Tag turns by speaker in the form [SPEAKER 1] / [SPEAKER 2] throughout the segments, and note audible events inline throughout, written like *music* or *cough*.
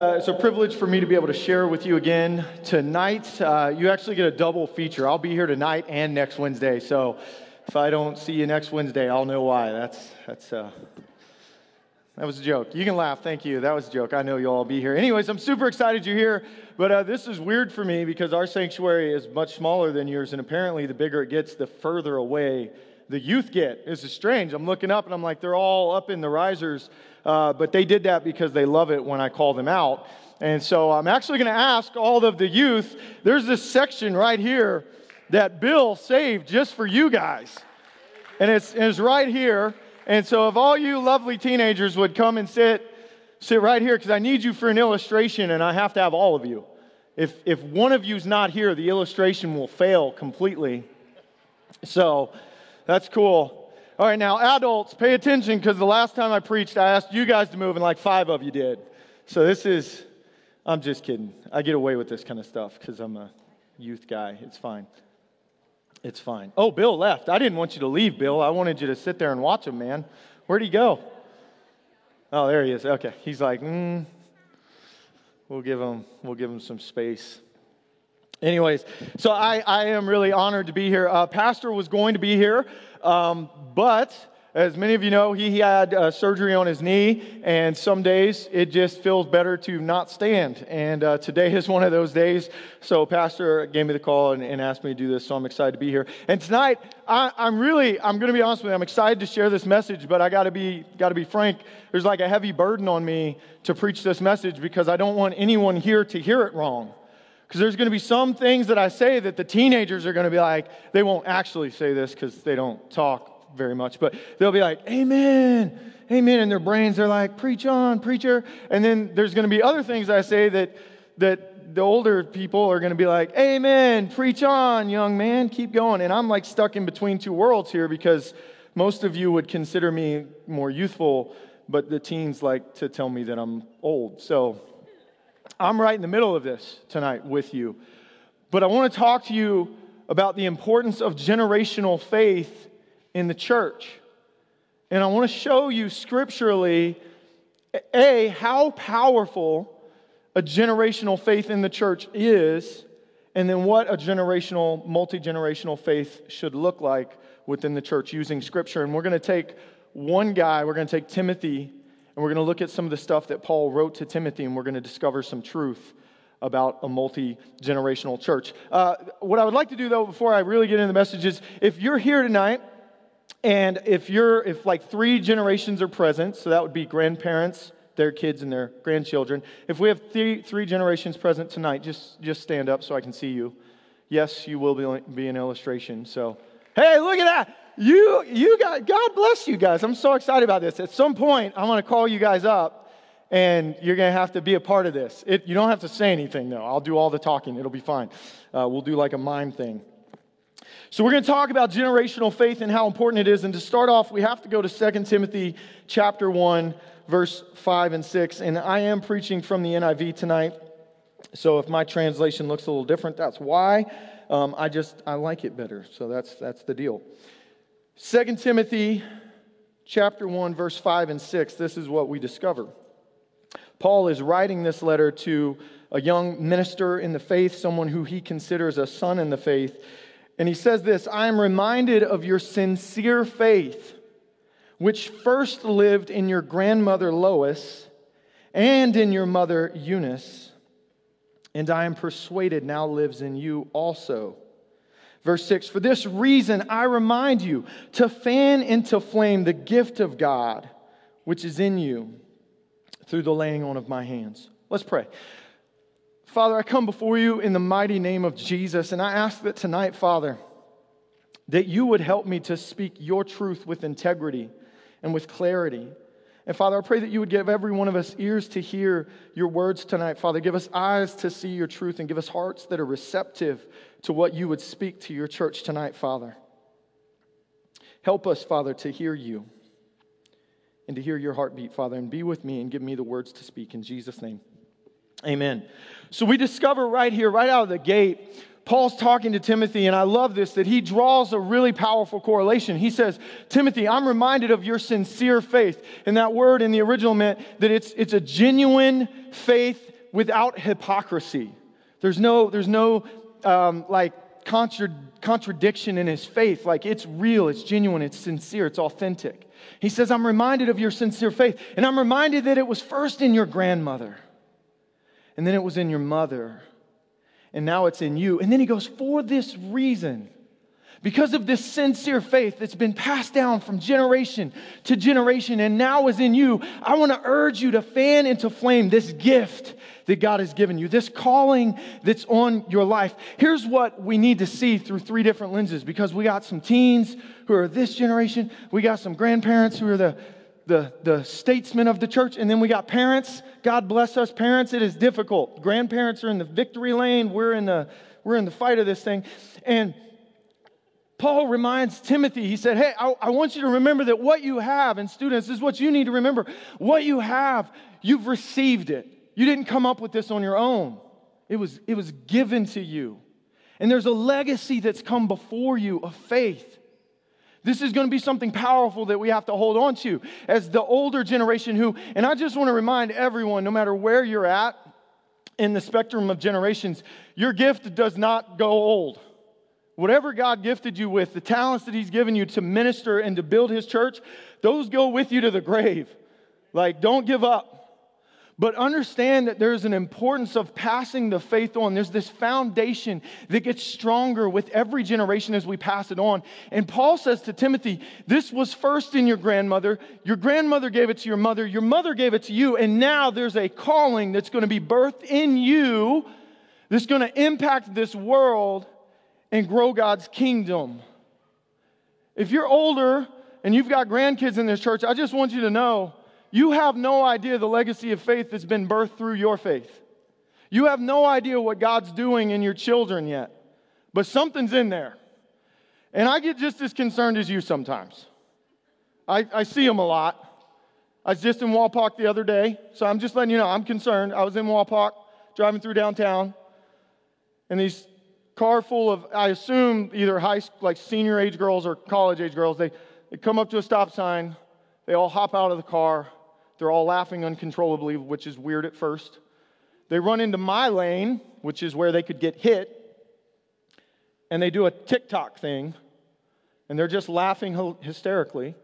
[SPEAKER 1] Uh, it's a privilege for me to be able to share with you again tonight. Uh, you actually get a double feature. I'll be here tonight and next Wednesday. So if I don't see you next Wednesday, I'll know why. That's that's uh, that was a joke. You can laugh. Thank you. That was a joke. I know you'll all be here. Anyways, I'm super excited you're here. But uh, this is weird for me because our sanctuary is much smaller than yours, and apparently, the bigger it gets, the further away the youth get. This is strange. I'm looking up and I'm like, they're all up in the risers uh, but they did that because they love it when I call them out. And so I'm actually going to ask all of the youth there's this section right here that Bill saved just for you guys. And it's, it's right here. And so if all you lovely teenagers would come and sit, sit right here, because I need you for an illustration and I have to have all of you. If, if one of you's not here, the illustration will fail completely. So that's cool. All right, now, adults, pay attention because the last time I preached, I asked you guys to move, and like five of you did. So this is, I'm just kidding. I get away with this kind of stuff because I'm a youth guy. It's fine. It's fine. Oh, Bill left. I didn't want you to leave, Bill. I wanted you to sit there and watch him, man. Where'd he go? Oh, there he is. Okay. He's like, mm, we'll give him, we'll give him some space. Anyways, so I, I am really honored to be here. Uh, Pastor was going to be here, um, but as many of you know, he he had uh, surgery on his knee, and some days it just feels better to not stand. And uh, today *laughs* is one of those days. So, Pastor gave me the call and, and, asked me to do this, so I'm excited to be here. And tonight, I, am really, I'm going to be honest with you, I'm excited to share this message, but I got to be, got to be frank. There's like a heavy burden on me to preach this message because I don't want anyone here to hear it wrong. Because there's going to be some things that I say that the teenagers are going to be like, they won't actually say this because they don't talk very much, but they'll be like, Amen, Amen. In their brains, they're like, Preach on, preacher. And then there's going to be other things I say that, that the older people are going to be like, Amen, preach on, young man, keep going. And I'm like stuck in between two worlds here because most of you would consider me more youthful, but the teens like to tell me that I'm old. So, I'm right in the middle of this tonight with you. But I want to talk to you about the importance of generational faith in the church. And I want to show you scripturally, A, how powerful a generational faith in the church is, and then what a generational, multi generational faith should look like within the church using scripture. And we're going to take one guy, we're going to take Timothy and we're going to look at some of the stuff that Paul wrote to Timothy, and we're going to discover some truth about a multi generational church. Uh, what I would like to do, though, before I really get into the message is if you're here tonight, and if you're, if like three generations are present, so that would be grandparents, their kids, and their grandchildren. If we have three, three generations present tonight, just, just stand up so I can see you. Yes, you will be, be an illustration. So, hey, look at that. You, you got, God bless you guys. I'm so excited about this. At some point, I'm going to call you guys up and you're going to have to be a part of this. It, you don't have to say anything, though. I'll do all the talking. It'll be fine. Uh, we'll do like a mime thing. So we're going to talk about generational faith and how important it is. And to start off, we have to go to 2 Timothy chapter 1, verse 5 and 6. And I am preaching from the NIV tonight. So if my translation looks a little different, that's why. Um, I just, I like it better. So that's, that's the deal. 2 Timothy chapter 1 verse 5 and 6 this is what we discover. Paul is writing this letter to a young minister in the faith, someone who he considers a son in the faith. And he says this, I am reminded of your sincere faith which first lived in your grandmother Lois and in your mother Eunice, and I am persuaded now lives in you also. Verse 6 For this reason I remind you to fan into flame the gift of God which is in you through the laying on of my hands. Let's pray. Father, I come before you in the mighty name of Jesus, and I ask that tonight, Father, that you would help me to speak your truth with integrity and with clarity. And Father, I pray that you would give every one of us ears to hear your words tonight. Father, give us eyes to see your truth and give us hearts that are receptive to what you would speak to your church tonight, Father. Help us, Father, to hear you and to hear your heartbeat, Father, and be with me and give me the words to speak in Jesus' name. Amen. So we discover right here, right out of the gate, Paul's talking to Timothy, and I love this that he draws a really powerful correlation. He says, Timothy, I'm reminded of your sincere faith. And that word in the original meant that it's, it's a genuine faith without hypocrisy. There's no, there's no um, like contra- contradiction in his faith. Like it's real, it's genuine, it's sincere, it's authentic. He says, I'm reminded of your sincere faith, and I'm reminded that it was first in your grandmother, and then it was in your mother, and now it's in you. And then he goes, For this reason, because of this sincere faith that's been passed down from generation to generation and now is in you, I want to urge you to fan into flame this gift that God has given you, this calling that's on your life. Here's what we need to see through three different lenses because we got some teens who are this generation, we got some grandparents who are the, the, the statesmen of the church, and then we got parents. God bless us, parents. It is difficult. Grandparents are in the victory lane, we're in the, we're in the fight of this thing. And Paul reminds Timothy, he said, Hey, I, I, want you to remember that what you have, and students, is what you need to remember. What you have, you've received it. You didn't come up with this on your own, it was, it was given to you. And there's a legacy that's come before you of faith. This is going to be something powerful that we have to hold on to as the older generation who, and I just want to remind everyone, no matter where you're at in the spectrum of generations, your gift does not go old. Whatever God gifted you with, the talents that He's given you to minister and to build His church, those go with you to the grave. Like, don't give up. But understand that there's an importance of passing the faith on. There's this foundation that gets stronger with every generation as we pass it on. And Paul says to Timothy, This was first in your grandmother. Your grandmother gave it to your mother. Your mother gave it to you. And now there's a calling that's going to be birthed in you that's going to impact this world and grow God's kingdom. If you're older and you've got grandkids in this church, I just want you to know you have no idea the legacy of faith that's been birthed through your faith. You have no idea what God's doing in your children yet, but something's in there. And I get just as concerned as you sometimes. I, I see them a lot. I was just in Wapak the other day, so I'm just letting you know I'm concerned. I was in Wapak driving through downtown, and these car full of, I assume, either high, like senior age girls or college age girls. They, they come up to a stop sign. They all hop out of the car. They're all laughing uncontrollably, which is weird at first. They run into my lane, which is where they could get hit. And they do a TikTok thing. And they're just laughing hysterically.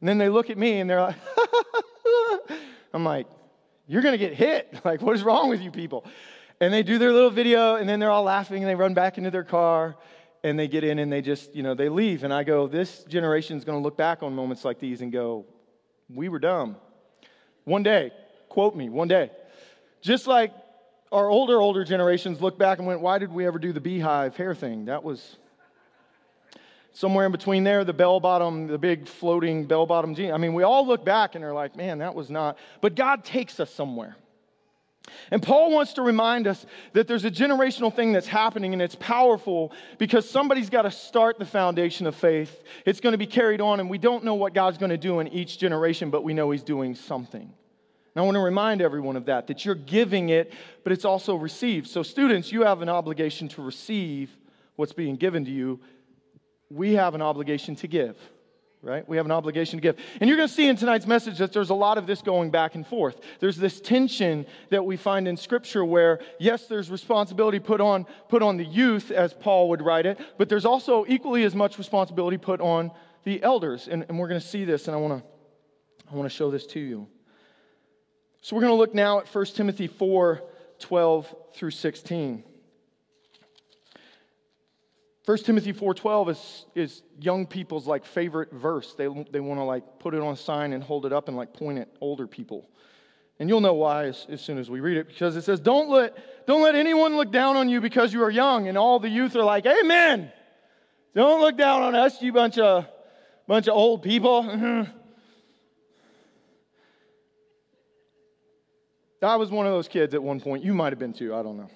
[SPEAKER 1] And then they look at me and they're like, *laughs* I'm like, you're to get hit. *laughs* Like, what is wrong with you people? And they do their little video, and then they're all laughing, and they run back into their car, and they get in, and they just, you know, they leave. And I go, this generation is to look back on moments like these and go, we were dumb. One day, quote me, one day. Just like our older, older generations look back and went, why did we ever do the beehive hair thing? That was somewhere in between there, the bell bottom, the big floating bell bottom jean. I mean, we all look back and are like, man, that was not. But God takes us somewhere. And Paul wants to remind us that there's a generational thing that's happening and it's powerful because somebody's got to start the foundation of faith. It's going to be carried on, and we don't know what God's going to do in each generation, but we know He's doing something. And I want to remind everyone of that, that you're giving it, but it's also received. So, students, you have an obligation to receive what's being given to you. We have an obligation to give right? We have an obligation to give. And you're going to see in tonight's message that there's a lot of this going back and forth. There's this tension that we find in Scripture where, yes, there's responsibility put on, put on the youth, as Paul would write it, but there's also equally as much responsibility put on the elders. And, and we're going to see this, and I want to I want to show this to you. So we're going to look now at 1 Timothy 4 12 through 16. 1 Timothy 4.12 is, is young people's like favorite verse. They, they want to like put it on a sign and hold it up and like point at older people. And you'll know why as, as soon as we read it, because it says, don't let, don't let anyone look down on you because you are young. And all the youth are like, Amen. Don't look down on us, you bunch of, bunch of old people. *laughs* I was one of those kids at one point. You might have been too. I don't know.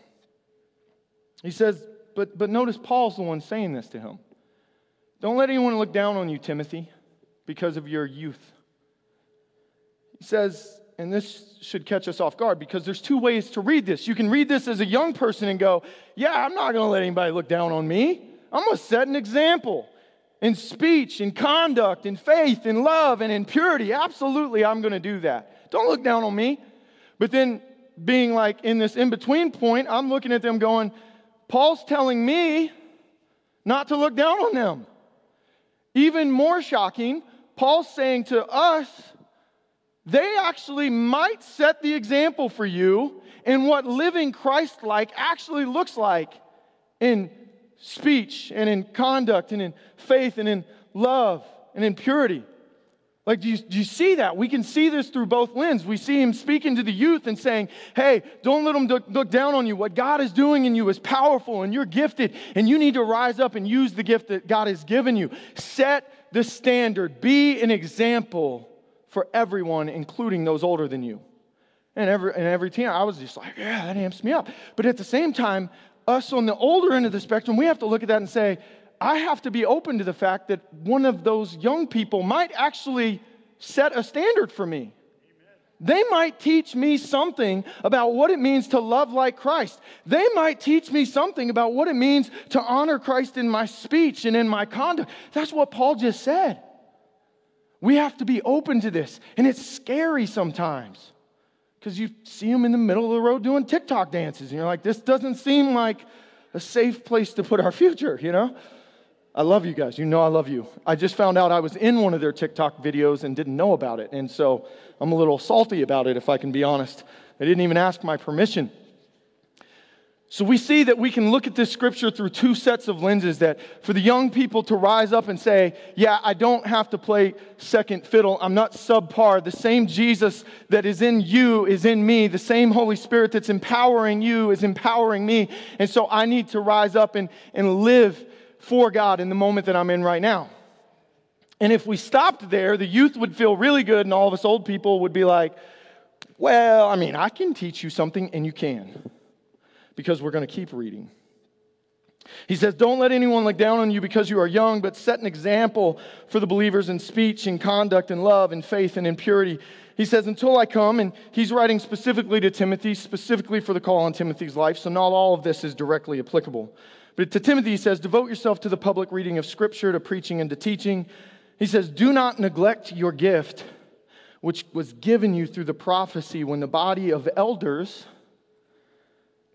[SPEAKER 1] He says, but, but notice Paul's the one saying this to him. Don't let anyone look down on you, Timothy, because of your youth. He says, and this should catch us off guard because there's two ways to read this. You can read this as a young person and go, Yeah, I'm not going to let anybody look down on me. I'm going to set an example in speech, in conduct, in faith, in love, and in purity. Absolutely, I'm going to do that. Don't look down on me. But then being like in this in between point, I'm looking at them going, Paul's telling me not to look down on them. Even more shocking, Paul's saying to us, they actually might set the example for you in what living Christ like actually looks like in speech and in conduct and in faith and in love and in purity. Like, do you, do you see that? We can see this through both lenses. We see him speaking to the youth and saying, Hey, don't let them look down on you. What God is doing in you is powerful and you're gifted and you need to rise up and use the gift that God has given you. Set the standard, be an example for everyone, including those older than you. And every, and every teen, I was just like, Yeah, that amps me up. But at the same time, us on the older end of the spectrum, we have to look at that and say, I have to be open to the fact that one of those young people might actually set a standard for me. They might teach me something about what it means to love like Christ. They might teach me something about what it means to honor Christ in my speech and in my conduct. That's what Paul just said. We have to be open to this. And it's scary sometimes because you see them in the middle of the road doing TikTok dances. And you're like, this doesn't seem like a safe place to put our future, you know? I love you guys. You know I love you. I just found out I was in one of their TikTok videos and didn't know about it. And so I'm a little salty about it, if I can be honest. They didn't even ask my permission. So we see that we can look at this scripture through two sets of lenses that for the young people to rise up and say, Yeah, I don't have to play second fiddle. I'm not subpar. The same Jesus that is in you is in me. The same Holy Spirit that's empowering you is empowering me. And so I need to rise up and, and live for God in the moment that I'm in right now. And if we stopped there, the youth would feel really good, and all of us old people would be like, well, I mean, I can teach you something, and you can, because we're going to keep reading. He says, Don't let anyone look down on you because you are young, but set an example for the believers in speech and conduct and love and faith and in purity. He says, Until I come, and he's writing specifically to Timothy, specifically for the call on Timothy's life, so not all of this is directly applicable. But to Timothy, he says, Devote yourself to the public reading of Scripture, to preaching and to teaching. He says, Do not neglect your gift, which was given you through the prophecy when the body of elders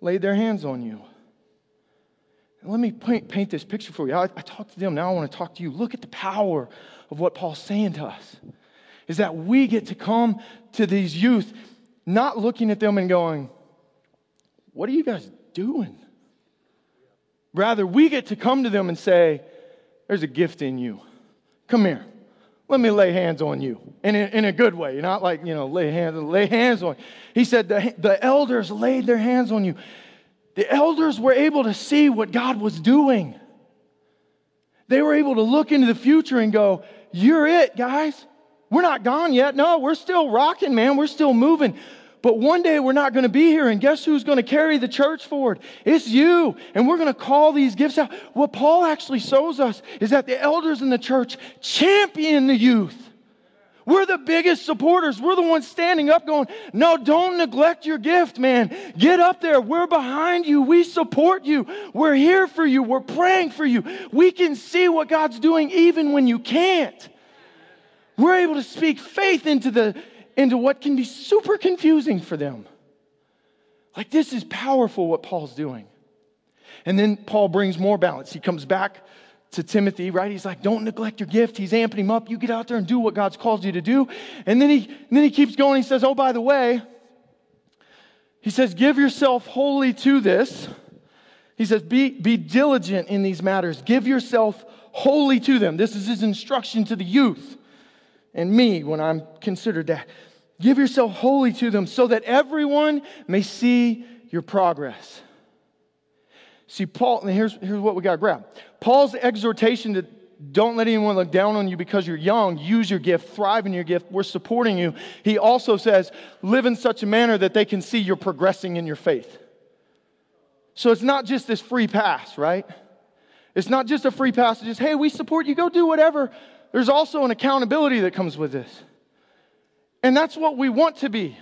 [SPEAKER 1] laid their hands on you. let me paint, paint, this picture for you. I, I talked to them, now I want to talk to you. Look at the power of what Paul's saying to us. Is that we get to come to these youth, not looking at them and going, What are you guys doing? Rather, we get to come to them and say, There's a gift in you. Come here. Let me lay hands on you. In, in a good way, not like, you know, lay hands, lay hands on. He said, the, the elders laid their hands on you. The elders were able to see what God was doing. They were able to look into the future and go, You're it, guys. We're not gone yet. No, we're still rocking, man. We're still moving. But one day we're not going to be here, and guess who's going to carry the church forward? It's you. And we're going to call these gifts out. What Paul actually shows us is that the elders in the church champion the youth. We're the biggest supporters. We're the ones standing up going, No, don't neglect your gift, man. Get up there. We're behind you. We support you. We're here for you. We're praying for you. We can see what God's doing even when you can't. We're able to speak faith into the into what can be super confusing for them. Like, this is powerful what Paul's doing. And then Paul brings more balance. He comes back to Timothy, right? He's like, don't neglect your gift. He's amping him up. You get out there and do what God's called you to do. And then he, and then he keeps going. He says, oh, by the way, he says, give yourself wholly to this. He says, be, be diligent in these matters. Give yourself wholly to them. This is his instruction to the youth and me when I'm considered that. Give yourself wholly to them so that everyone may see your progress. See, Paul, and here's, here's what we got to grab Paul's exhortation to don't let anyone look down on you because you're young. Use your gift, thrive in your gift. We're supporting you. He also says, live in such a manner that they can see you're progressing in your faith. So it's not just this free pass, right? It's not just a free pass just, hey, we support you, go do whatever there's also an accountability that comes with this. And that's what we want to be.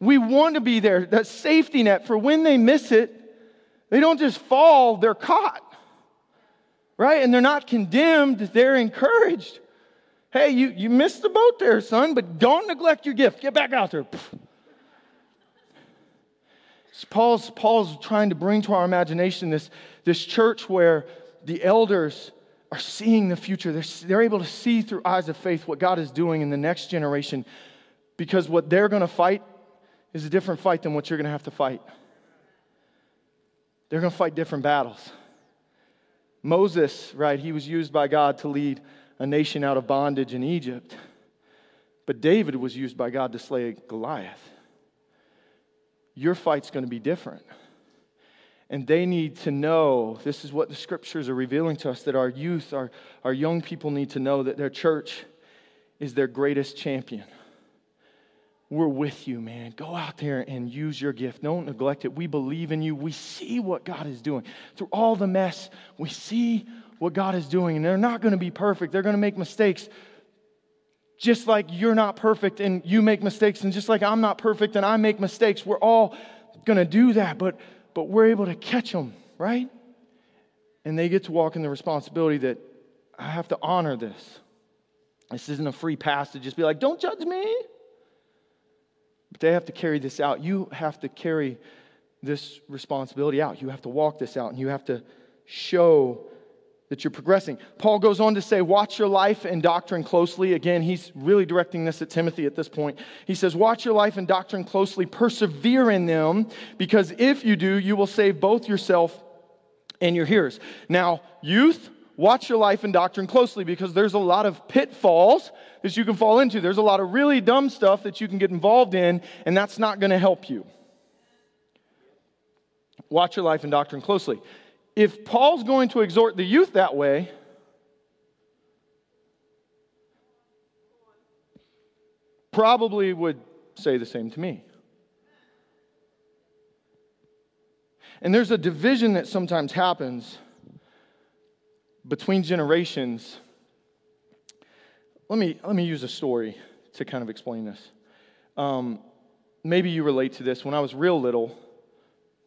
[SPEAKER 1] We want to be there, that safety net for when they miss it, they don't just fall, they're caught. Right? And they're not condemned, they're encouraged. Hey, you, you missed the boat there, son, but don't neglect your gift. Get back out there. Paul's, Paul's trying to bring to our imagination this, this church where the elders are seeing the future. They're, they're able to see through eyes of faith what God is doing in the next generation because what they're going to fight is a different fight than what you're going to have to fight. They're going to fight different battles. Moses, right, he was used by God to lead a nation out of bondage in Egypt. But David was used by God to slay Goliath. Your fight's going to be different. And they need to know this is what the scriptures are revealing to us that our youth, our, our young people need to know that their church is their greatest champion. We're with you, man. Go out there and use your gift. Don't neglect it. We believe in you. We see what God is doing. Through all the mess, we see what God is doing. And they're not going to be perfect, they're going to make mistakes. Just like you're not perfect and you make mistakes, and just like I'm not perfect and I make mistakes, we're all going to do that, but, but we're able to catch them, right? And they get to walk in the responsibility that I have to honor this. This isn't a free pass to just be like, don't judge me. But they have to carry this out. You have to carry this responsibility out. You have to walk this out, and you have to show that you're progressing. Paul goes on to say, Watch your life and doctrine closely. Again, he's really directing this at Timothy at this point. He says, Watch your life and doctrine closely, persevere in them, because if you do, you will save both yourself and your hearers. Now, youth, watch your life and doctrine closely because there's a lot of pitfalls that you can fall into. There's a lot of really dumb stuff that you can get involved in, and that's not going to help you. Watch your life and doctrine closely. If Paul's going to exhort the youth that way, probably would say the same to me. And there's a division that sometimes happens between generations let me, let me use a story to kind of explain this. Um, maybe you relate to this. When I was real little,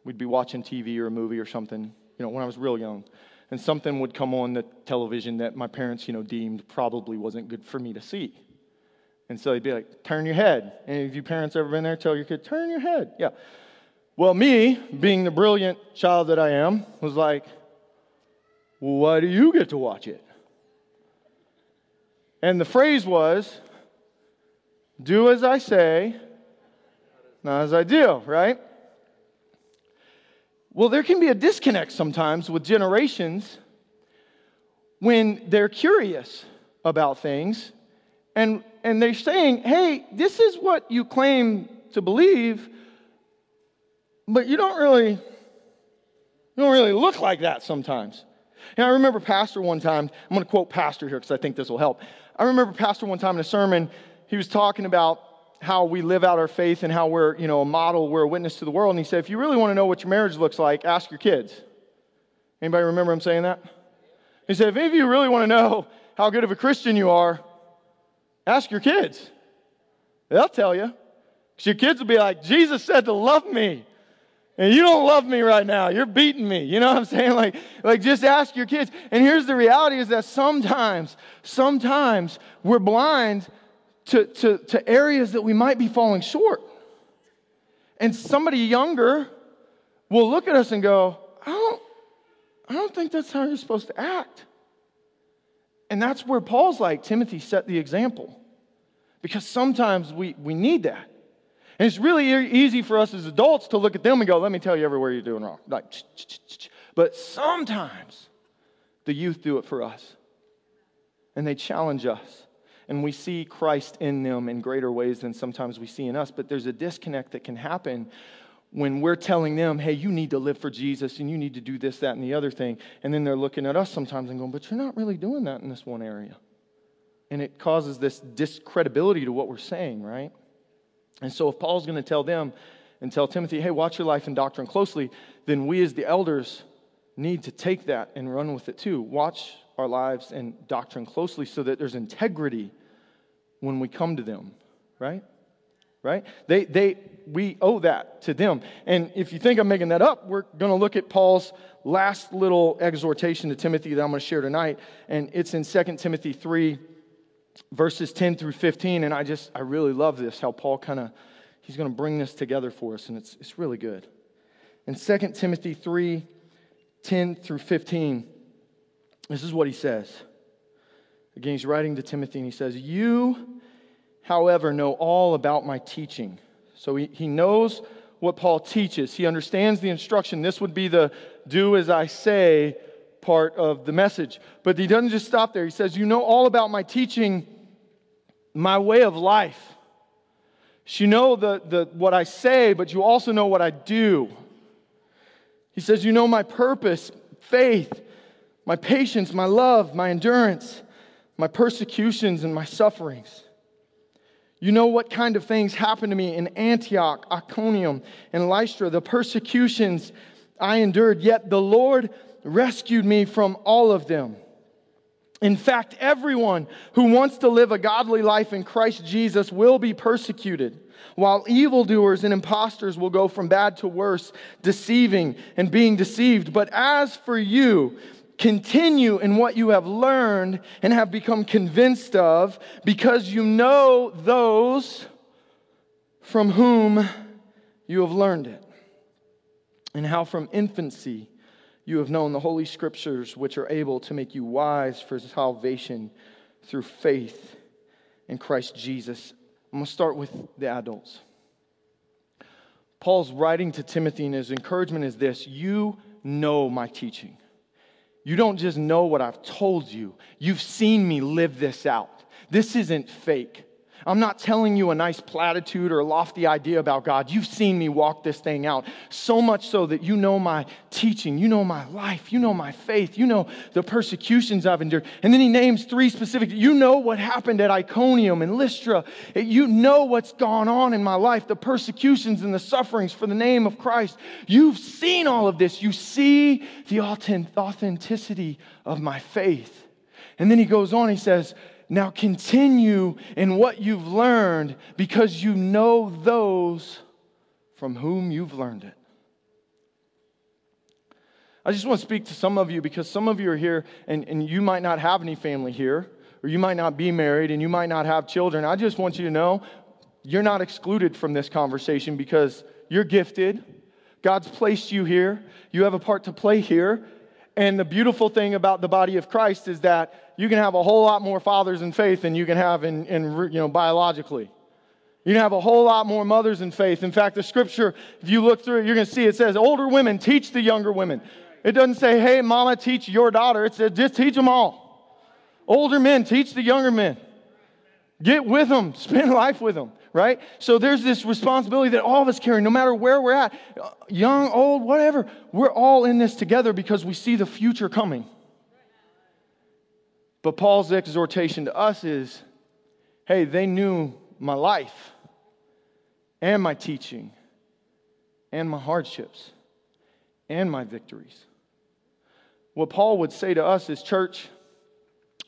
[SPEAKER 1] we'd be watching TV or a movie or something, you know, when I was real young, and something would come on the television that my parents, you know, deemed probably wasn't good for me to see. And so they'd be like, turn your head. Any of you parents ever been there? Tell your kid, turn your head. Yeah. Well, me, being the brilliant child that I am, was like, well, why do you get to watch it? And the phrase was, do as I say, not as I do, right? Well, there can be a disconnect sometimes with generations when they're curious about things and, and they're saying, hey, this is what you claim to believe, but you don't really, you don't really look like that sometimes. And I remember Pastor one time, I'm going to quote Pastor here because I think this will help. I remember Pastor one time in a sermon, he was talking about how we live out our faith and how we're, you know, a model, we're a witness to the world. And he said, if you really want to know what your marriage looks like, ask your kids. Anybody remember him saying that? He said, if any of you really want to know how good of a Christian you are, ask your kids. They'll tell you. Because your kids will be like, Jesus said to love me. And you don't love me right now. You're beating me. You know what I'm saying? *laughs* Like, like just ask your kids. And here's the reality is that sometimes, sometimes we're blind to, to, to areas that we might be falling short. And somebody younger will look at us and go, I don't, I don't think that's how you're supposed to act. And that's where Paul's like, Timothy set the example. Because sometimes we, we need that. And it's really easy for us as adults to look at them and go, let me tell you everywhere you're doing wrong. Like, but sometimes the youth do it for us. And they challenge us. And we see Christ in them in greater ways than sometimes we see in us. But there's a disconnect that can happen when we're telling them, hey, you need to live for Jesus and you need to do this, that, and the other thing. And then they're looking at us sometimes and going, but you're not really doing that in this one area. And it causes this discredibility to what we're saying, right? And so, if Paul's going to tell them and tell Timothy, hey, watch your life and doctrine closely, then we as the elders need to take that and run with it too. Watch our lives and doctrine closely so that there's integrity when we come to them, right? Right? They, they, we owe that to them. And if you think I'm making that up, we're going to look at Paul's last little exhortation to Timothy that I'm going to share tonight. And it's in 2 Timothy 3, verses 10 through 15. And I just, I really love this, how Paul kind of, he's going to bring this together for us, and it's, it's really good. In 2 Timothy 3 10 through 15, this is what he says. Again, he's writing to Timothy and he says, You, however, know all about my teaching. So he, he knows what Paul teaches, he understands the instruction. This would be the do as I say part of the message. But he doesn't just stop there. He says, You know all about my teaching, my way of life. You know the, the, what I say, but you also know what I do. He says, You know my purpose, faith, my patience, my love, my endurance, my persecutions, and my sufferings. You know what kind of things happened to me in Antioch, Iconium, and Lystra, the persecutions I endured, yet the Lord rescued me from all of them. In fact, everyone who wants to live a godly life in Christ Jesus will be persecuted, while evildoers and impostors will go from bad to worse, deceiving and being deceived. But as for you, continue in what you have learned and have become convinced of, because you know those from whom you have learned it, and how from infancy you have known the Holy Scriptures, which are able to make you wise for salvation through faith in Christ Jesus. I'm going to start with the adults. Paul's writing to Timothy, and his encouragement is this You know my teaching. You don't just know what I've told you, you've seen me live this out. This isn't fake. I'm not telling you a nice platitude or a lofty idea about God. You've seen me walk this thing out. So much so that you know my teaching, you know my life, you know my faith, you know the persecutions I've endured. And then he names three specific. You know what happened at Iconium and Lystra. You know what's gone on in my life, the persecutions and the sufferings for the name of Christ. You've seen all of this. You see the authenticity of my faith. And then he goes on, he says, now continue in what you've learned because you know those from whom you've learned it. I just want to speak to some of you because some of you are here and, and you might not have any family here, or you might not be married and you might not have children. I just want you to know you're not excluded from this conversation because you're gifted. God's placed you here. You have a part to play here. And the beautiful thing about the body of Christ is that you can have a whole lot more fathers in faith than you can have in, in you know, biologically. You can have a whole lot more mothers in faith. In fact, the scripture, if you look through it, you're going to see it says, older women teach the younger women. It doesn't say, hey, mama, teach your daughter. It says, just teach them all. Older men teach the younger men. Get with them, *laughs* spend life with them right? So there's this responsibility that all of us carry, no matter where we're at, young, old, whatever. We're all in this together because we see the future coming. But Paul's exhortation to us is hey, they knew my life and my teaching and my hardships and my victories. What Paul would say to us is, church,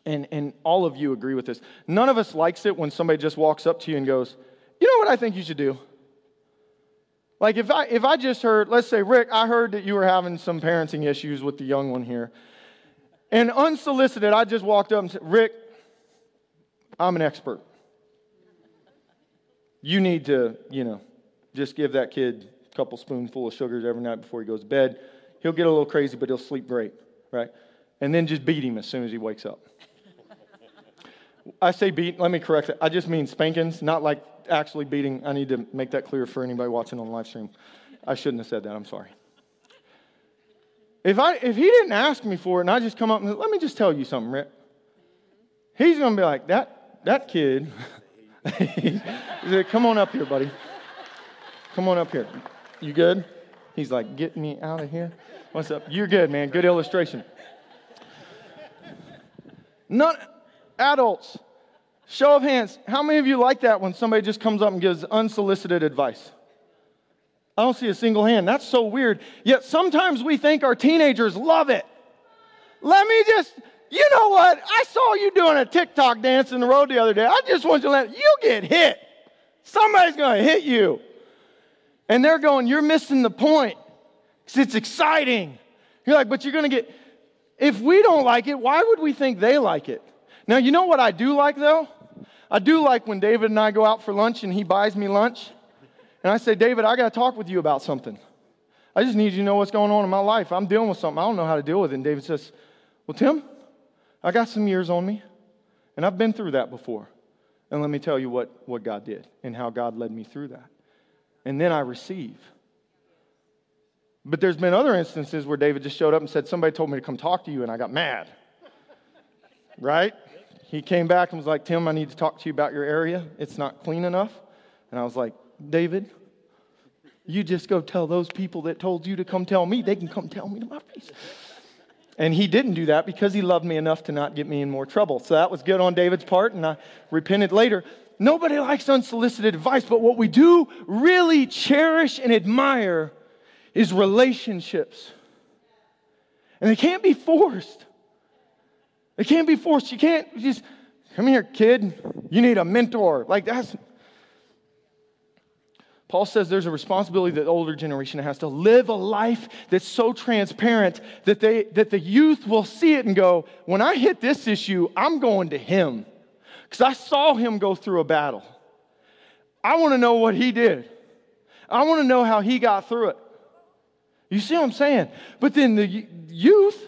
[SPEAKER 1] and, and all of you agree with this. None of us likes it when somebody just walks up to you and goes, you know what I think you should do? Like if I if I just heard, let's say, Rick, I heard that you were having some parenting issues with the young one here. And unsolicited, I just walked up and said, Rick, I'm an expert. You need to, you know, just give that kid a couple spoonful of sugars every night before he goes to bed. He'll get a little crazy, but he'll sleep great, right? And then just beat him as soon as he wakes up. I say beat, let me correct it. I just mean spankings, not like actually beating. I need to make that clear for anybody watching on live stream. I shouldn't have said that. I'm sorry. If, I, if he didn't ask me for it and I just come up and let me just tell you something, Rick. He's going to be like, that, that kid. *laughs* come on up here, buddy. Come on up here. You good? He's like, get me out of here. What's up? You're good, man. Good illustration. None, adults, Show of hands. How many of you like that when somebody just comes up and gives unsolicited advice? I don't see a single hand. That's so weird. Yet sometimes we think our teenagers love it. Let me just, you know what? I saw you doing a TikTok dance in the road the other day. I just want you to let, you get hit. Somebody's going to hit you. And they're going, you're missing the point. Because it's exciting. You're like, but you're going to get, if we don't like it, why would we think they like it? Now, you know what I do like though? I do like when David and I go out for lunch and he buys me lunch. And I say, David, I got to talk with you about something. I just need you to know what's going on in my life. I'm dealing with something. I don't know how to deal with it. And David says, Well, Tim, I got some years on me, and I've been through that before. And let me tell you what, what God did and how God led me through that. And then I receive. But there's been other instances where David just showed up and said, Somebody told me to come talk to you, and I got mad. *laughs* right? He came back and was like, Tim, I need to talk to you about your area. It's not clean enough. And I was like, David, you just go tell those people that told you to come tell me, they can come tell me to my face. And he didn't do that because he loved me enough to not get me in more trouble. So that was good on David's part, and I repented later. Nobody likes unsolicited advice, but what we do really cherish and admire is relationships. And they can't be forced. They can't be forced. You can't just, come here, kid. You need a mentor. Like that's, Paul says there's a responsibility that the older generation has to live a life that's so transparent that, they, that the youth will see it and go, when I hit this issue, I'm going to him. Because I saw him go through a battle. I want to know what he did. I want to know how he got through it. You see what I'm saying? But then the youth,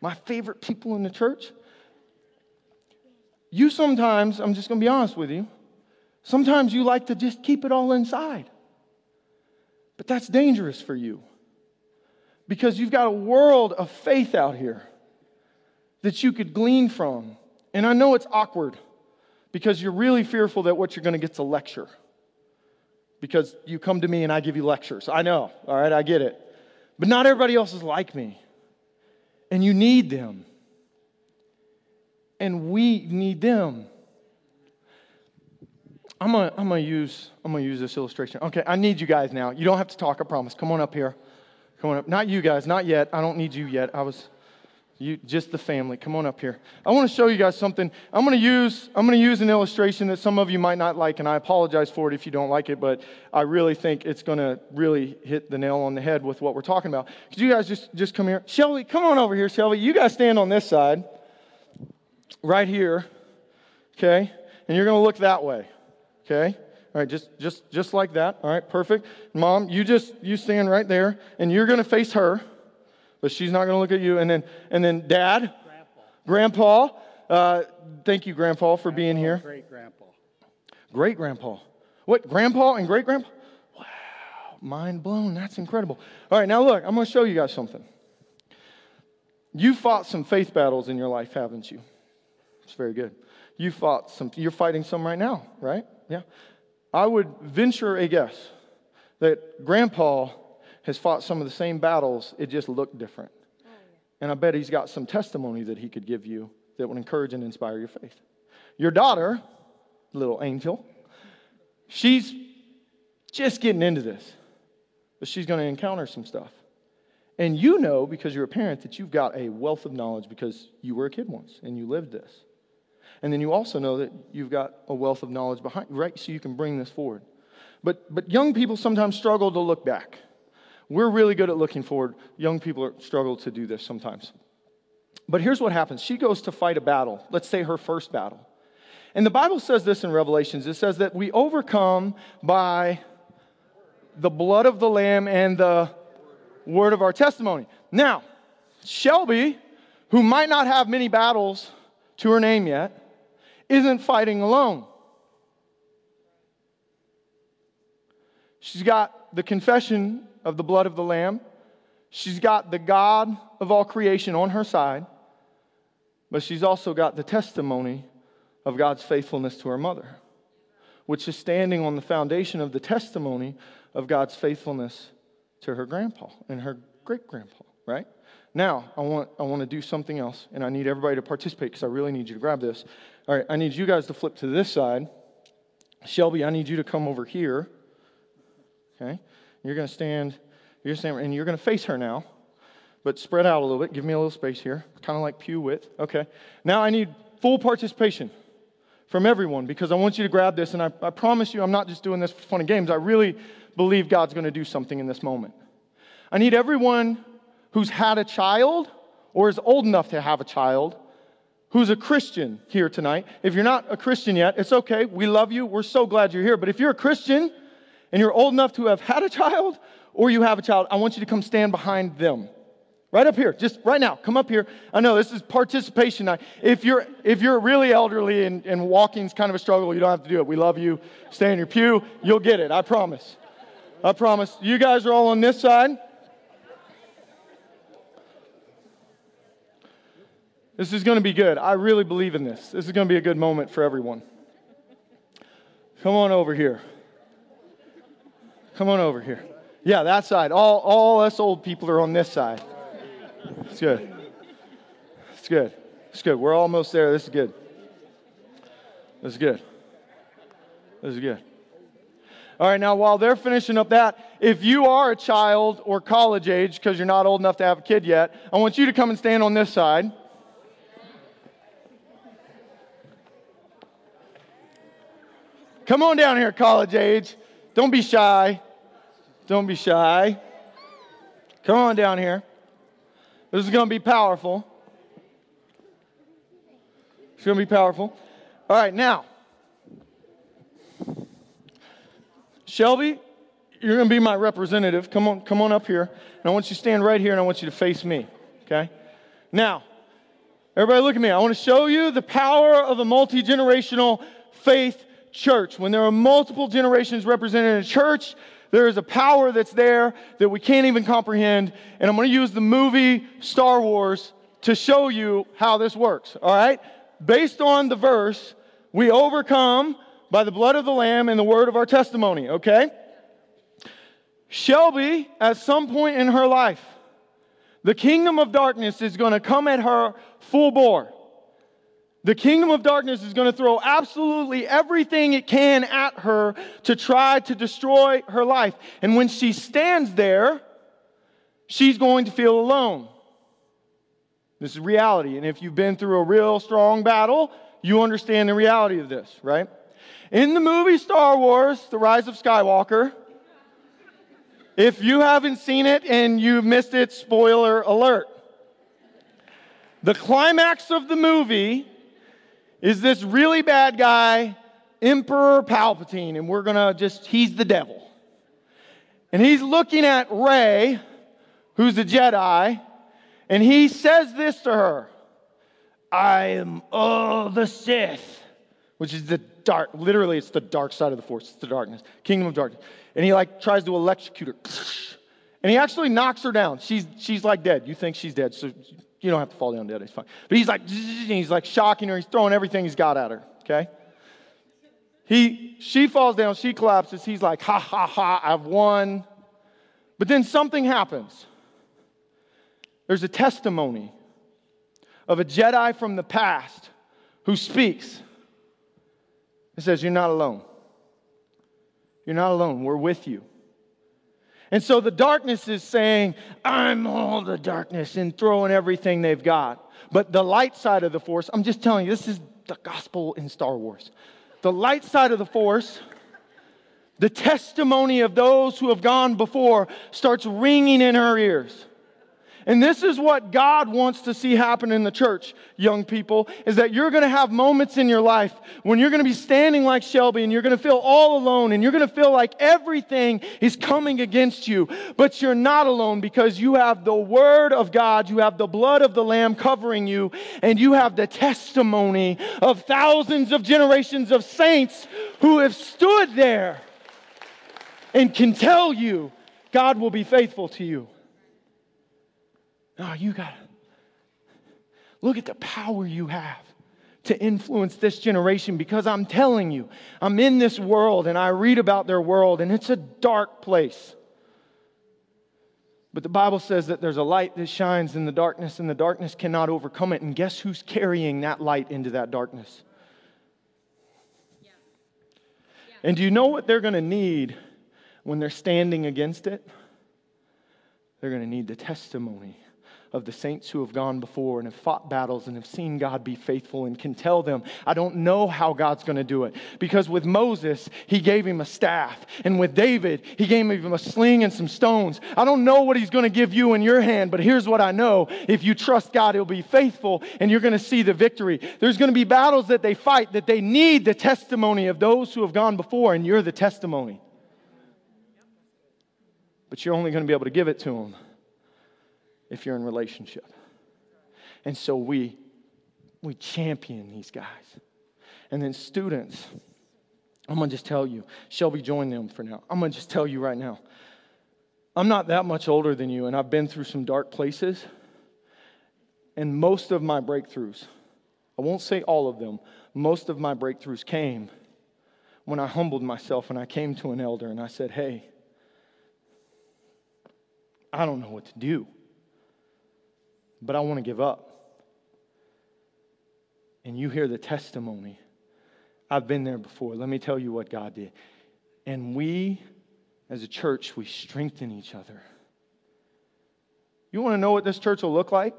[SPEAKER 1] my favorite people in the church, you sometimes, I'm just going to be honest with you, Sometimes you like to just keep it all inside. But that's dangerous for you because you've got a world of faith out here that you could glean from. And I know it's awkward because you're really fearful that what you're going to get is a lecture. Because you come to me and I give you lectures. I know, all right, I get it. But not everybody else is like me. And you need them. And we need them. I'm gonna, I'm gonna use I'm gonna use this illustration. Okay, I need you guys now. You don't have to talk, I promise. Come on up here. Come on up. Not you guys, not yet. I don't need you yet. I was you just the family. Come on up here. I want to show you guys something. I'm gonna use I'm gonna use an illustration that some of you might not like, and I apologize for it if you don't like it, but I really think it's gonna really hit the nail on the head with what we're talking about. Could you guys just just come here? Shelby, come on over here, Shelby. You guys stand on this side. Right here. Okay? And you're gonna look that way. Okay? All right, just just just like that. All right, perfect. Mom, you just you stand right there and you're going to face her, but she's not going to look at you and then and then dad, grandpa, grandpa uh, thank you grandpa for grandpa, being here.
[SPEAKER 2] Great grandpa.
[SPEAKER 1] Great grandpa. What, grandpa and great grandpa? Wow, mind blown. That's incredible. All right, now look, I'm going to show you guys something. You fought some faith battles in your life, haven't you? It's very good. You fought some, you're fighting some right now, right? Yeah. I would venture a guess that Grandpa has fought some of the same battles, it just looked different. And I bet he's got some testimony that he could give you that would encourage and inspire your faith. Your daughter, little angel, she's just getting into this, but she's going to encounter some stuff. And you know, because you're a parent, that you've got a wealth of knowledge because you were a kid once and you lived this. And then you also know that you've got a wealth of knowledge behind, right? So you can bring this forward. But, but young people sometimes struggle to look back. We're really good at looking forward. Young people struggle to do this sometimes. But here's what happens she goes to fight a battle, let's say her first battle. And the Bible says this in Revelations it says that we overcome by the blood of the Lamb and the word of our testimony. Now, Shelby, who might not have many battles to her name yet, isn't fighting alone. She's got the confession of the blood of the Lamb. She's got the God of all creation on her side. But she's also got the testimony of God's faithfulness to her mother, which is standing on the foundation of the testimony of God's faithfulness to her grandpa and her great grandpa, right? Now, I want, I want to do something else, and I need everybody to participate because I really need you to grab this. All right, I need you guys to flip to this side. Shelby, I need you to come over here. Okay? You're going to stand, you're going to stand, and you're going to face her now, but spread out a little bit. Give me a little space here, kind of like pew width. Okay. Now I need full participation from everyone because I want you to grab this, and I, I promise you, I'm not just doing this for fun and games. I really believe God's going to do something in this moment. I need everyone who's had a child or is old enough to have a child who's a Christian here tonight. If you're not a Christian yet, it's okay. We love you. We're so glad you're here. But if you're a Christian and you're old enough to have had a child or you have a child, I want you to come stand behind them. Right up here, just right now, come up here. I know this is participation night. If you're if you're really elderly and, and walking's kind of a struggle, you don't have to do it. We love you. Stay in your pew. You'll get it. I promise. I promise. You guys are all on this side. This is going to be good. I really believe in this. This is going to be a good moment for everyone. Come on over here. Come on over here. Yeah, that side. All, all us old people are on this side. It's good. It's good. It's good. We're almost there. This is good. This is good. This is good. All right, now while they're finishing up that, if you are a child or college age because you're not old enough to have a kid yet, I want you to come and stand on this side. Come on down here, college age. Don't be shy. Don't be shy. Come on down here. This is going to be powerful. It's going to be powerful. All right, now, Shelby, you're going to be my representative. Come on, come on up here. And I want you to stand right here and I want you to face me. Okay? Now, everybody look at me. I want to show you the power of a multi generational faith church. When there are multiple generations represented in a church, there is a power that's there that we can't even comprehend. And I'm going to use the movie Star Wars to show you how this works. All right? Based on the verse, we overcome by the blood of the Lamb and the word of our testimony. Okay? Shelby, at some point in her life, the kingdom of darkness is going to come at her full bore. The kingdom of darkness is going to throw absolutely everything it can at her to try to destroy her life. And when she stands there, she's going to feel alone. This is reality. And if you've been through a real strong battle, you understand the reality of this, right? In the movie Star Wars, The Rise of Skywalker, if you haven't seen it and you've missed it, spoiler alert. The climax of the movie is this really bad guy, Emperor Palpatine, and we're gonna just, he's the devil. And he's looking at Rey, who's a Jedi, and he says this to her I am of the Sith, which is the dark, literally, it's the dark side of the Force, it's the darkness, kingdom of darkness. And he like tries to electrocute her. And he actually knocks her down. She's, she's like dead. You think she's dead. So you don't have to fall down dead. It's fine. But he's like, *laughs* he's like shocking her. He's throwing everything he's got at her. Okay. He, she falls down. She collapses. He's like, ha ha ha, I've won. But then something happens. There's a testimony of a Jedi from the past who speaks. It says, You're not alone. You're not alone. We're with you. And so the darkness is saying, I'm all the darkness and throwing everything they've got. But the light side of the force, I'm just telling you, this is the gospel in Star Wars. The light side of the force, the testimony of those who have gone before starts ringing in her ears. And this is what God wants to see happen in the church, young people, is that you're going to have moments in your life when you're going to be standing like Shelby and you're going to feel all alone and you're going to feel like everything is coming against you. But you're not alone because you have the word of God, you have the blood of the lamb covering you, and you have the testimony of thousands of generations of saints who have stood there and can tell you God will be faithful to you. No, you got to look at the power you have to influence this generation because I'm telling you, I'm in this world and I read about their world and it's a dark place. But the Bible says that there's a light that shines in the darkness and the darkness cannot overcome it. And guess who's carrying that light into that darkness? Yeah. Yeah. And do you know what they're going to need when they're standing against it? They're going to need the testimony of the saints who have gone before and have fought battles and have seen God be faithful and can tell them, I don't know how God's going to do it. Because with Moses, he gave him a staff. And with David, he gave him a sling and some stones. I don't know what he's going to give you in your hand, but here's what I know. If you trust God, he'll be faithful and you're going to see the victory. There's going to be battles that they fight that they need the testimony of those who have gone before, and you're the testimony. But you're only going to be able to give it to them if you're in relationship. And so we we champion these guys. And then students, I'm going to just tell you, Shelby join them for now. I'm going to just tell you right now. I'm not that much older than you, and I've been through some dark places. And most of my breakthroughs, I won't say all of them, most of my breakthroughs came when I humbled myself and I came to an elder and I said, Hey, I don't know what to do, but I want to give up. And you hear the testimony. I've been there before. Let me tell you what God did. And we, as a church, we strengthen each other. You want to know what this church will look like?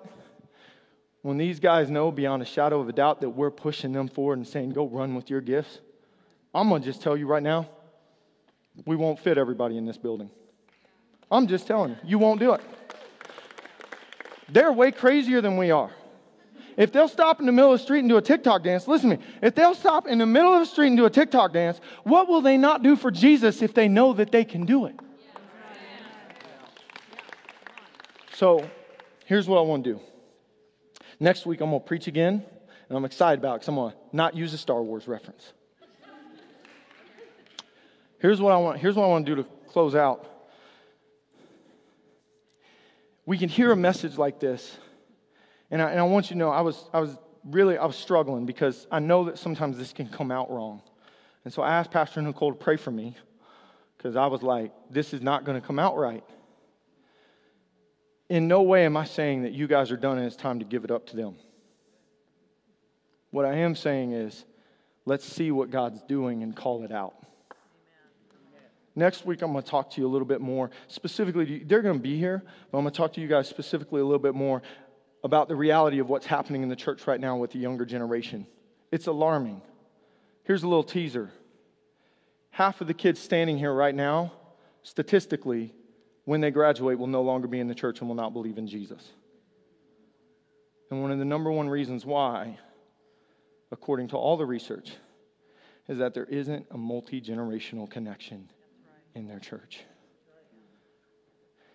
[SPEAKER 1] When these guys know beyond a shadow of a doubt that we're pushing them forward and saying, go run with your gifts, I'm going to just tell you right now, we won't fit everybody in this building. I'm just telling you, you won't do it. They're way crazier than we are. If they'll stop in the middle of the street and do a TikTok dance, listen to me. If they'll stop in the middle of the street and do a TikTok dance, what will they not do for Jesus if they know that they can do it? So here's what I want to do. Next week, I'm going to preach again, and I'm excited about it because I'm going to not use a Star Wars reference. Here's what I want, here's what I want to do to close out. We can hear a message like this, and I, and I want you to know I was, I was really I was struggling because I know that sometimes this can come out wrong. And so I asked Pastor Nicole to pray for me because I was like, this is not going to come out right in no way am I saying that you guys are done and it's time to give it up to them. What I am saying is, let's see what God's doing and call it out. Next week, I'm going to talk to you a little bit more. Specifically, they're going to be here, but I'm going to talk to you guys specifically a little bit more about the reality of what's happening in the church right now with the younger generation. It's alarming. Here's a little teaser half of the kids standing here right now, statistically, when they graduate, will no longer be in the church and will not believe in Jesus. And one of the number one reasons why, according to all the research, is that there isn't a multi generational connection in their church.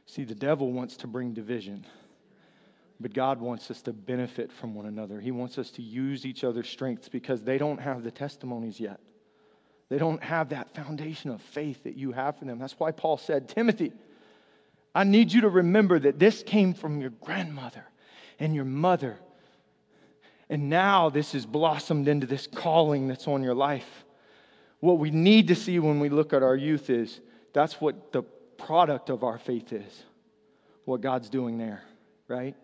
[SPEAKER 1] See, the devil wants to bring division, but God wants us to benefit from one another. He wants us to use each other's strengths because they don't have the testimonies yet. They don't have that foundation of faith that you have for them. That's why Paul said, Timothy, I need you to remember that this came from your grandmother and your mother. And now this has blossomed into this calling that's on your life. What we need to see when we look at our youth is that's what the product of our faith is, what God's doing there, right?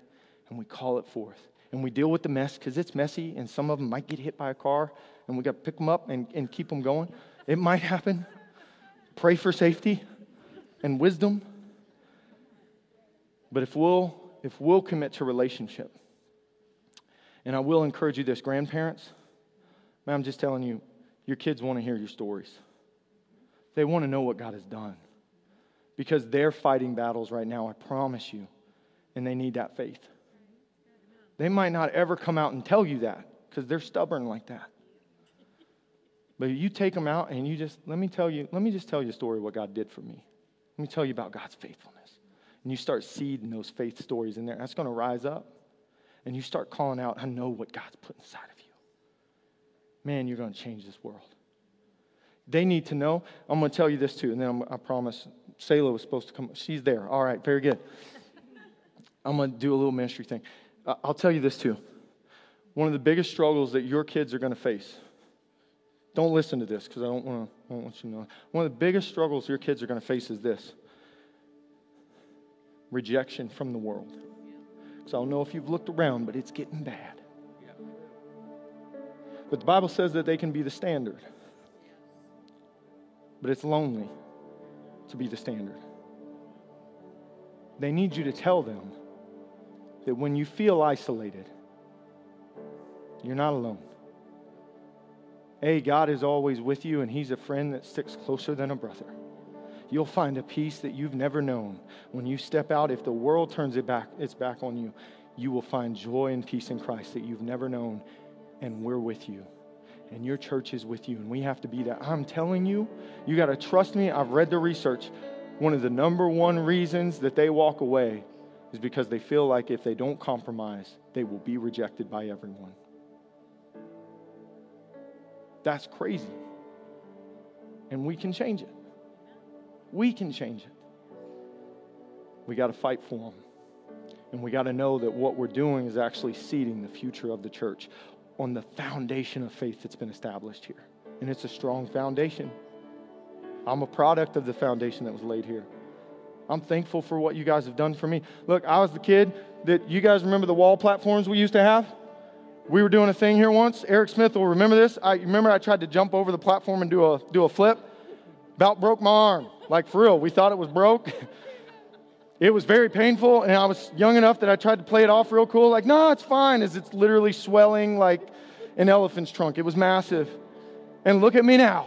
[SPEAKER 1] And we call it forth. And we deal with the mess because it's messy and some of them might get hit by a car and we got to pick them up and, and keep them going. It might happen. Pray for safety and wisdom. But if we'll, if we'll commit to relationship, and I will encourage you this, grandparents, man, I'm just telling you, your kids want to hear your stories. They want to know what God has done. Because they're fighting battles right now, I promise you, and they need that faith. They might not ever come out and tell you that because they're stubborn like that. But you take them out and you just, let me tell you, let me just tell you a story of what God did for me. Let me tell you about God's faithfulness and you start seeding those faith stories in there, that's going to rise up. And you start calling out, I know what God's put inside of you. Man, you're going to change this world. They need to know. I'm going to tell you this too, and then I'm, i promise Selah was supposed to come. She's there. All right, very good. *laughs* I'm going to do a little ministry thing. I'll tell you this too. One of the biggest struggles that your kids are going to face. Don't listen to this because I don't want to. Want you to know. One of the biggest struggles your kids are going to face is this rejection from the world. Because I don't know if you've looked around, but it's getting bad. But the Bible says that they can be the standard. But it's lonely to be the standard. They need you to tell them that when you feel isolated, you're not alone. A, God is always with you, and He's a friend that sticks closer than a brother you'll find a peace that you've never known. When you step out, if the world turns it back, its back on you, you will find joy and peace in Christ that you've never known, and we're with you. And your church is with you, and we have to be that. I'm telling you, you got to trust me. I've read the research. one of the number one reasons that they walk away is because they feel like if they don't compromise, they will be rejected by everyone. That's crazy. And we can change it. We can change it. We got to fight for them. And we got to know that what we're doing is actually seeding the future of the church on the foundation of faith that's been established here. And it's a strong foundation. I'm a product of the foundation that was laid here. I'm thankful for what you guys have done for me. Look, I was the kid that you guys remember the wall platforms we used to have? We were doing a thing here once. Eric Smith will remember this. I remember I tried to jump over the platform and do a do a flip. About broke my arm. Like for real. We thought it was broke. *laughs* it was very painful, and I was young enough that I tried to play it off real cool, like, no, it's fine, as it's literally swelling like an elephant's trunk. It was massive. And look at me now.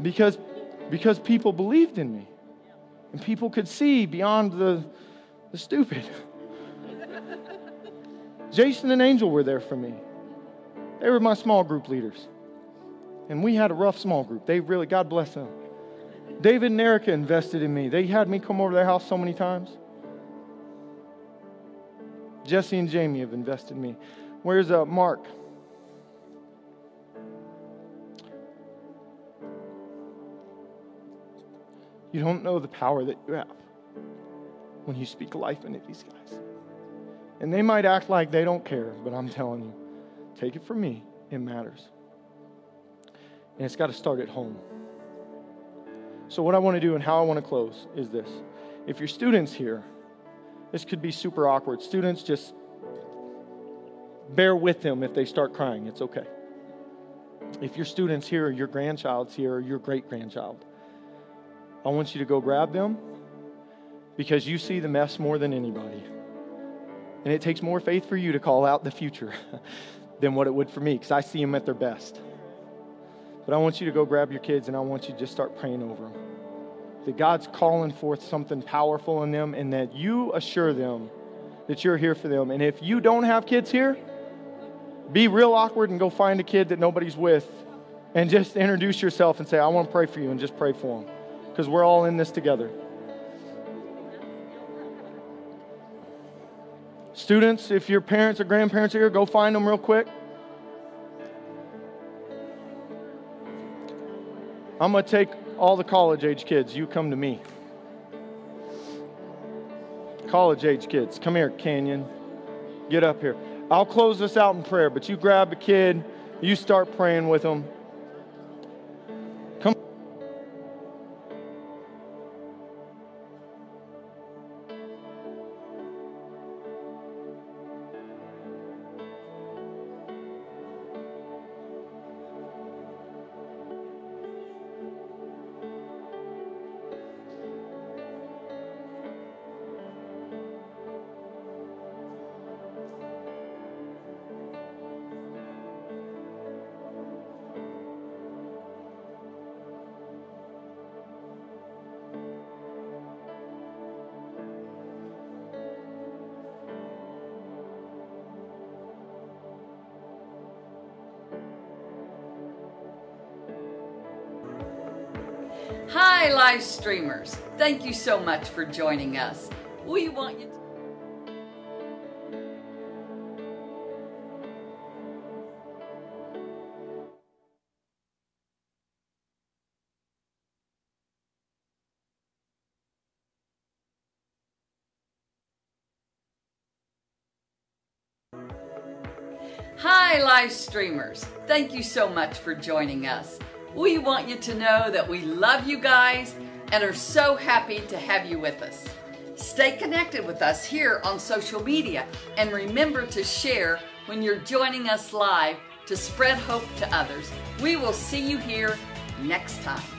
[SPEAKER 1] because, because people believed in me. And people could see beyond the, the stupid. Jason and Angel were there for me. They were my small group leaders. And we had a rough small group. They really, God bless them. David and Erica invested in me. They had me come over to their house so many times. Jesse and Jamie have invested in me. Where's uh, Mark? You don't know the power that you have when you speak life into these guys. And they might act like they don't care, but I'm telling you, take it from me, it matters. And it's got to start at home. So, what I want to do and how I want to close is this. If your students here, this could be super awkward. Students, just bear with them if they start crying. It's okay. If your students here, or your grandchild's here, or your great grandchild, I want you to go grab them because you see the mess more than anybody. And it takes more faith for you to call out the future *laughs* than what it would for me because I see them at their best. But I want you to go grab your kids and I want you to just start praying over them. That God's calling forth something powerful in them and that you assure them that you're here for them. And if you don't have kids here, be real awkward and go find a kid that nobody's with and just introduce yourself and say, I want to pray for you and just pray for them because we're all in this together. Students, if your parents or grandparents are here, go find them real quick. I'm going to take all the college age kids. You come to me. College age kids, come here, Canyon. Get up here. I'll close this out in prayer, but you grab a kid, you start praying with them.
[SPEAKER 2] Live streamers. Thank you so much for joining us. We want you to. Hi, live streamers. Thank you so much for joining us. We want you to know that we love you guys and are so happy to have you with us. Stay connected with us here on social media and remember to share when you're joining us live to spread hope to others. We will see you here next time.